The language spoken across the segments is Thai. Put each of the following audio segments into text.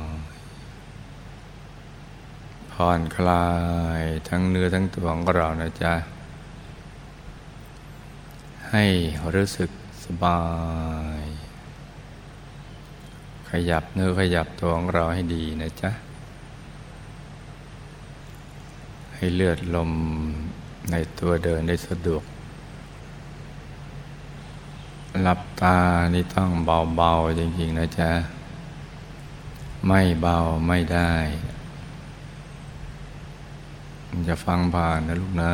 ย ผ่อนคลายทั้งเนื้อทั้งตัวของเรานะจ๊ะ ให้รู้สึกสบาย ขยับเนื้อขยับตัวของเราให้ดีนะจ๊ะ ให้เลือดลมในตัวเดินได้สะดวก หลับตานี่ต้องเบาๆจริงๆนะจ๊ะ ไม่เบาไม่ได้ จะฟังผ่านนะลูกนะ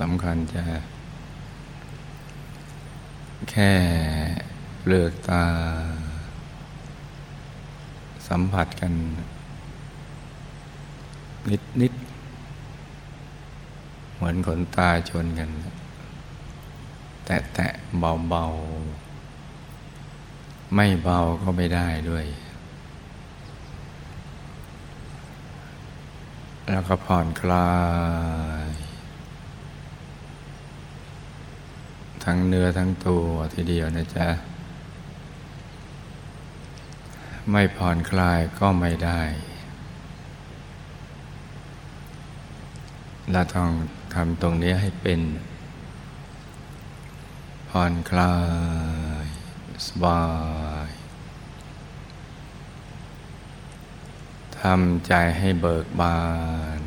สำคัญจะ แค่เปลือกตา สัมผัสกัน นิดนิดเหมือนขนตาชนกัน แตะแตะเบาเบาไม่เบาก็ไม่ได้ด้วย แล้วก็ผ่อนคลาย ทั้งเนื้อทั้งตัวทีเดียวนะจ๊ะ ไม่ผ่อนคลายก็ไม่ได้เราต้องทำตรงนี้ให้เป็น ผ่อนคลาย สบาย ทำใจให้เบิกบาน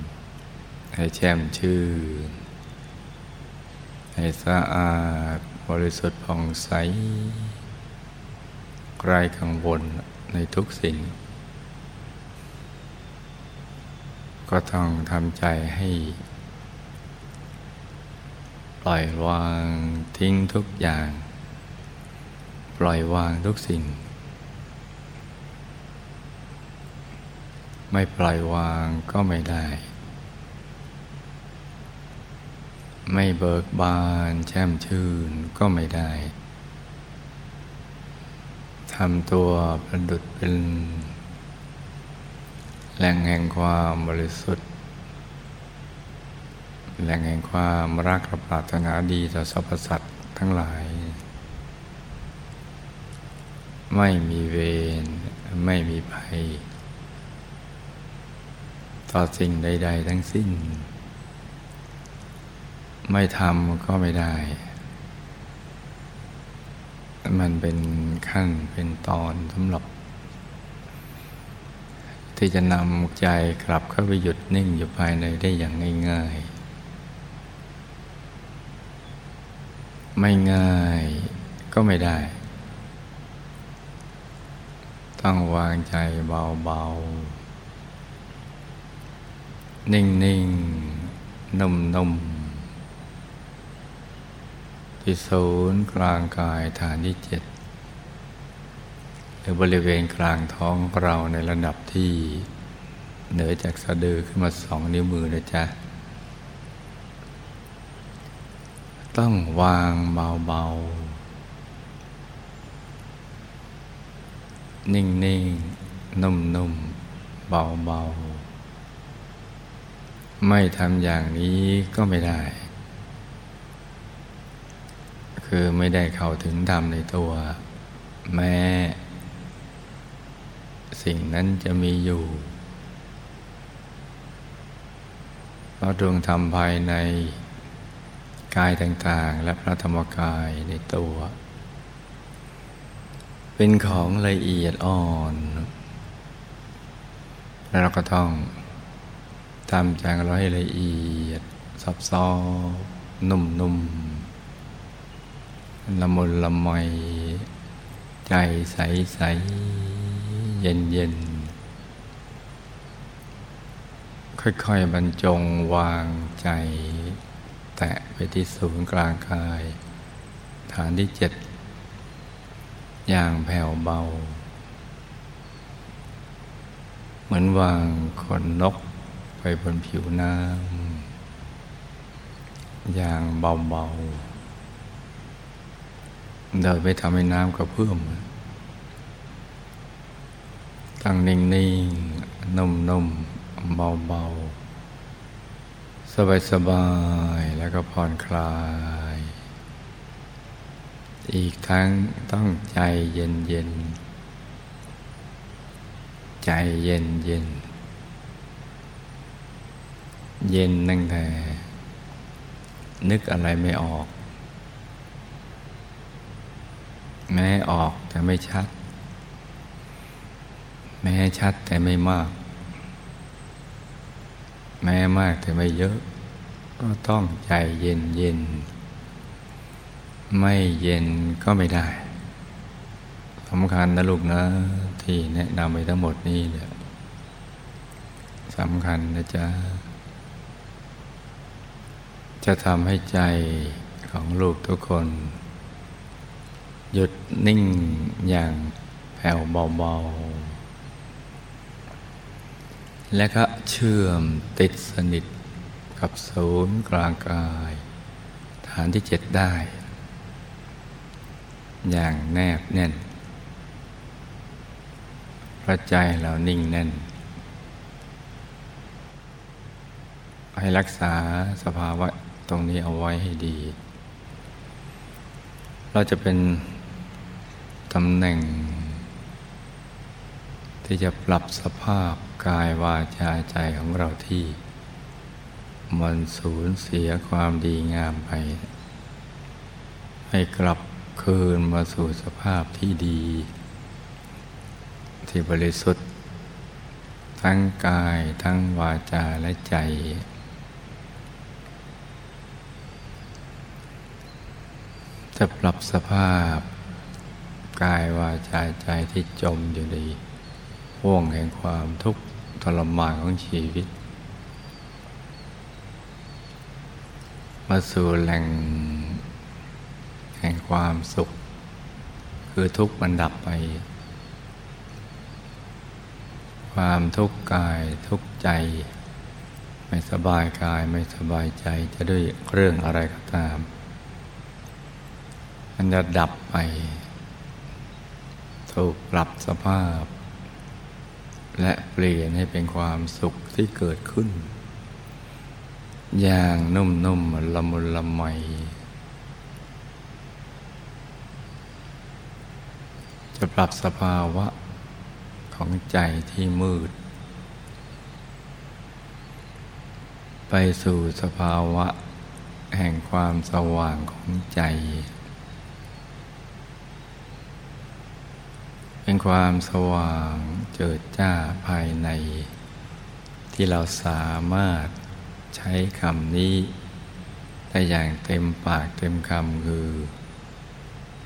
ให้แช่มชื่น ให้สะอาดบริสุทธิ์ผ่องใสไร้กังวลในทุกสิ่ง ก็ต้องทำใจให้ ปล่อยวางทิ้งทุกอย่าง ปล่อยวางทุกสิ่ง ไม่ปล่อยวางก็ไม่ได้ ไม่เบิกบานแช่มชื่นก็ไม่ได้ทำตัวประดุดเป็น แหล่งแห่งความบริสุทธิ์ แหล่งแห่งความรักและปรารถนาดีต่อสรรพสัตว์ทั้งหลาย ไม่มีเวรไม่มีภัย ต่อสิ่งใด ๆ ทั้งสิ้น ไม่ทำก็ไม่ได้ มันเป็นขั้นเป็นตอนสำหรับ ที่จะนำใจกลับเข้าไปหยุดนิ่งอยู่ภายในได้อย่างง่าย ๆไม่ง่ายก็ไม่ได้ ต้องวางใจเบาๆ นิ่งนิ่งนุ่มนุ่มที่ศูนย์กลางกายฐานที่เจ็ดหรือบริเวณกลางท้องเราในระดับที่เหนือจากสะดือขึ้นมาสองนิ้วมือนะจ๊ะ ต้องวางเบาๆ นิ่งๆนุ่มๆ เบาๆ ไม่ทำอย่างนี้ก็ไม่ได้ คือไม่ได้เข้าถึงธรรมในตัว แม้ สิ่งนั้นจะมีอยู่เพราะดวงธรรมภายในกายต่างๆ และพระธรรมกายในตัว เป็นของละเอียดอ่อน แล้วเราก็ต้อง ทำใจเราให้ละเอียดซับซ้อนนุ่มนุ่มละมุนละไมใจใสใสเย็นเย็นค่อยๆบรรจงวางใจ แตะไปที่ศูนย์กลางกาย ฐานที่เจ็ดอย่างแผ่วเบา เหมือนวางขนนก ไปบนผิวน้ำอย่างเบาๆโดยไม่ทำให้น้ำกระเพื่อมตั้งนิ่งๆ นุ่มๆ เบาๆ สบายๆ แล้วก็ผ่อนคลาย อีกทั้งต้องใจเย็นๆ ใจเย็นเย็น เย็นตั้งแต่ นึกอะไรไม่ออก แม้ออกแต่ไม่ชัด แม้ชัดแต่ไม่มาก แม้มากแต่ไม่เยอะ ก็ต้องใจเย็นเย็น ไม่เย็นก็ไม่ได้สำคัญนะลูกนะ ที่แนะนำไปทั้งหมดนี้เนี่ยสำคัญนะจ๊ะ จะทำให้ใจของลูกทุกคน หยุดนิ่งอย่างแผ่วเบาๆ และก็เชื่อมติดสนิทกับศูนย์กลางกาย ฐานที่เจ็ดได้ อย่างแนบแน่นพระใจเรานิ่งแน่น ให้รักษาสภาวะ รงนี้เอาไว้ให้ดี เราจะเป็นตำแหน่ง ที่จะปรับสภาพกายวาจาใจของเราที่ มันสูญเสียความดีงามไป ให้กลับคืนมาสู่สภาพที่ดี ที่บริสุทธิ์ ทั้งกายทั้งวาจาและใจ จะปรับสภาพ กายวาจาใจที่จมอยู่ในห่วงแห่งความทุกข์ทรมานของชีวิต มาสู่แหล่งแห่งความสุข คือทุกข์มันดับไป ความทุกข์กายทุกข์ใจ ไม่สบายกายไม่สบายใจจะด้วยเรื่องอะไรก็ตาม มันจะดับไป ถูกปรับสภาพ และเปลี่ยนให้เป็นความสุขที่เกิดขึ้น อย่างนุ่มๆละมุนละไมจะปรับสภาวะของใจที่มืด ไปสู่สภาวะแห่งความสว่างของใจ เป็นความสว่างเจิดจ้าภายใน ที่เราสามารถใช้คำนี้ได้อย่างเต็มปากเต็มคำคือ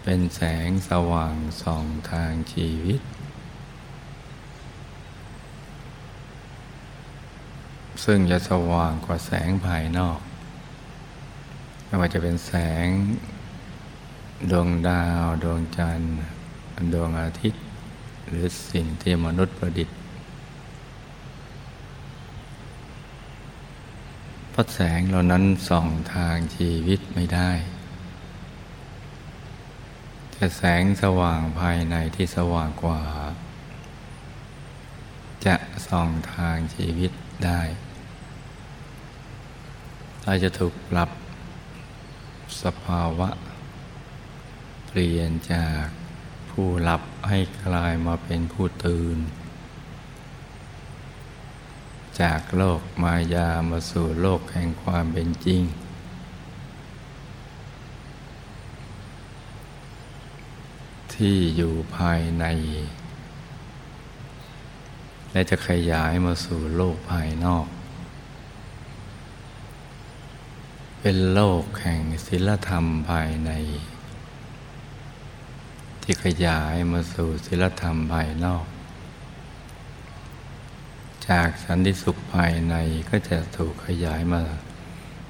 เป็นแสงสว่างส่องทางชีวิต ซึ่งจะสว่างกว่าแสงภายนอกไม่ว่าจะเป็นแสง ดวงดาว ดวงจันทร์ดวงอาทิตย์ หรือสิ่งที่มนุษย์ประดิษฐ์พราะแสงเหล่านั้นส่องทางชีวิตไม่ได้ แต่แสงสว่างภายในที่สว่างกว่า จะส่องทางชีวิตได้เราจะถูกปรับสภาวะ เปลี่ยนจาก ผู้หลับให้กลายมาเป็นผู้ตื่น จากโลกมายามาสู่โลกแห่งความเป็นจริง ที่อยู่ภายใน และจะขยายมาสู่โลกภายนอก เป็นโลกแห่งศิลธรรมภายใน ที่ขยายมาสู่ศิลธรรมภายนอก จากสันติสุขภายในก็จะถูกขยายมา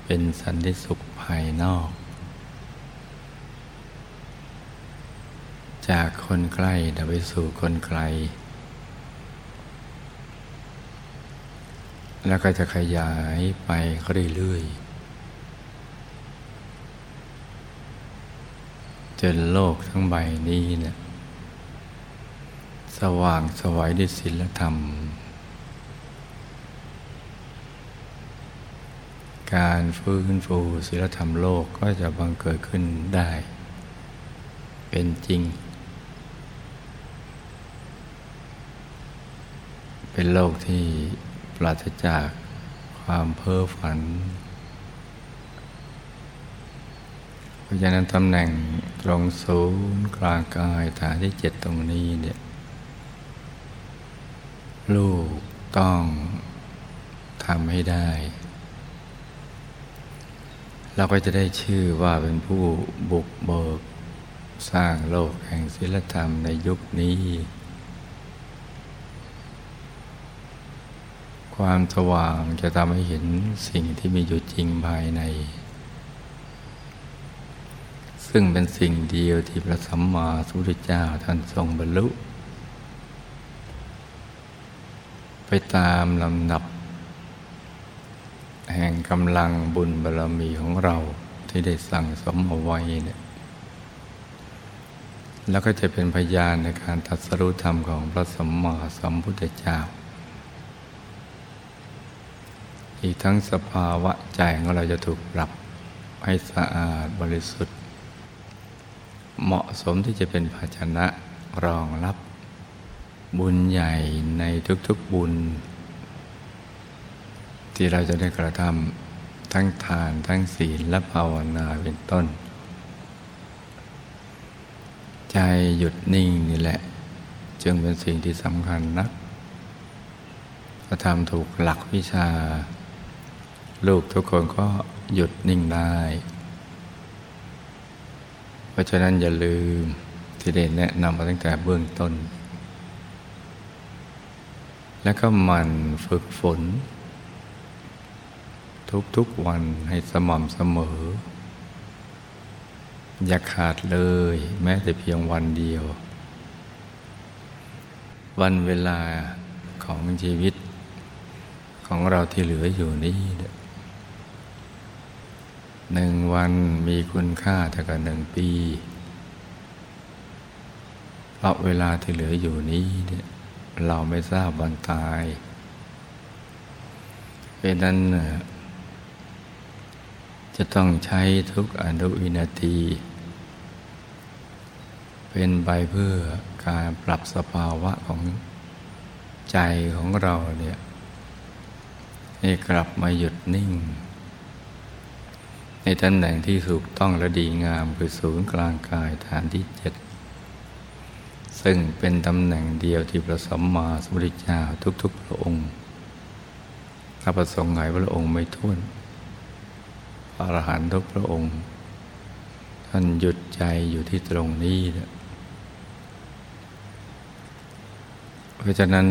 เป็นสันติสุขภายนอก จากคนใกล้ไปสู่คนไกล แล้วก็จะขยายไปเรื่อยๆ จนโลกทั้งใบนี้เนี่ยสว่างสวัยด้วยศีลธรรม การฟื้นฟูศีลธรรมโลกก็จะบังเกิดขึ้นได้ เป็นจริง เป็นโลกที่ปราศจากความเพ้อฝัน เพราะฉะนั้นตำแหน่งตรงศูนย์กลางกายฐานที่เจ็ดตรงนี้เนี่ยลูกต้องทำให้ได้ เราก็จะได้ชื่อว่าเป็นผู้บุกเบิก สร้างโลกแห่งศิลธรรมในยุคนี้ ความสว่างจะทำให้เห็นสิ่งที่มีอยู่จริงภายใน ซึ่งเป็นสิ่งเดียวที่พระสัมมาสัมพุทธเจ้าท่านทรงบรรลุ ไปตามลำดับ แห่งกำลังบุญบารรมีของเราที่ได้สั่งสมเอาไว้เนี่ยแล้วก็จะเป็นพยานในการตัดสรุธรรมของพระสัมมาสัมพุทธเจ้า อีกทั้งสภาวะใจของเราจะถูกปรับให้สะอาดบริสุทธิ์ เหมาะสมที่จะเป็นภาชนะรองรับ บุญใหญ่ในทุกๆบุญ ที่เราจะได้กระทำทั้งทานทั้งศีลและภาวนาเป็นต้น ใจหยุดนิ่งนี่แหละ จึงเป็นสิ่งที่สำคัญนักถ้าทำถูกหลักวิชา ลูกทุกคนก็หยุดนิ่งได้ ราะฉะนั้นอย่าลืมที่ได้แนะนำมาตั้งแต่เบื้องต้น แล้วก็มันฝึกฝน ทุกๆวันให้สม่ำเสมอ อย่าขาดเลยแม้แต่เพียงวันเดียว วันเวลาของชีวิตของเราที่เหลืออยู่นี้ หนึ่งวันมีคุณค่าเท่ากับหนึ่งปี เพราะเวลาที่เหลืออยู่นี้เนี่ยเราไม่ทราบวันตายเป็นนั้นจะต้องใช้ทุกอนุวินาที เป็นใบเพื่อการปรับสภาวะของใจของเราเนี่ยให้กลับมาหยุดนิ่ง ในตำแหน่งที่ถูกต้องและดีงามคือศูนย์กลางกายฐานที่เจ็ดซึ่งเป็นตำแหน่งเดียวที่พระสัมมาสัมพุทธเจ้าทุกๆพระองค์ถ้าประสงค์ไหนพระองค์ไม่ท้วนพระอรหันต์ทุกพระองค์ ท่านหยุดใจอยู่ที่ตรงนี้ เพราะฉะนั้น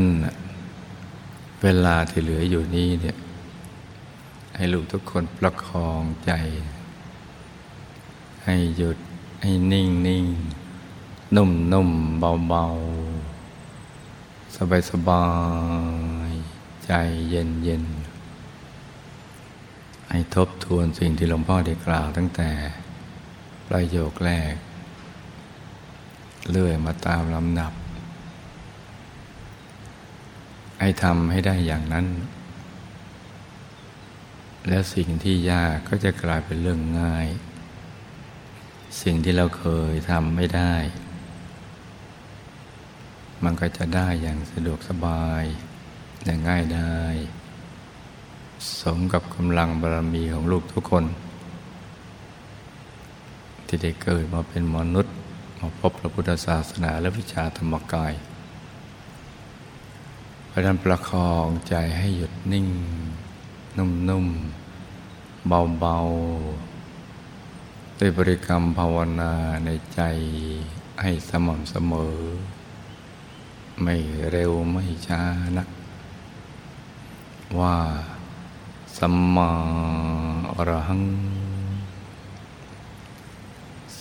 เวลาที่เหลืออยู่นี้เนี่ย ให้ลูกทุกคนประคองใจ ให้หยุดให้นิ่งนิ่งนุ่มนุ่มเบาเบาสบายสบายใจเย็นเย็นให้ทบทวนสิ่งที่หลวงพ่อได้กล่าวตั้งแต่ประโยคแรก เลื่อยมาตามลำดับ ให้ทำให้ได้อย่างนั้น แล้วสิ่งที่ยากก็จะกลายเป็นเรื่องง่าย สิ่งที่เราเคยทำไม่ได้ มันก็จะได้อย่างสะดวกสบายอย่างง่ายได้ สมกับกำลังบารมีของลูกทุกคน ที่ได้เกิดมาเป็นมนุษย์มาพบพระพุทธศาสนาและวิชาธรรมกายพระนั้นประคองใจให้หยุดนิ่ง นุ่มๆ เบาๆด้วยบริกรรมภาวนาในใจให้สม่ำเสมอ ไม่เร็วไม่ช้านัก ว่าสัมมาอรหัง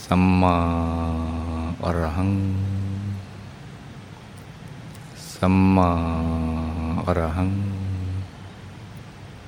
สัมมาอรหัง สัมมาอรหัง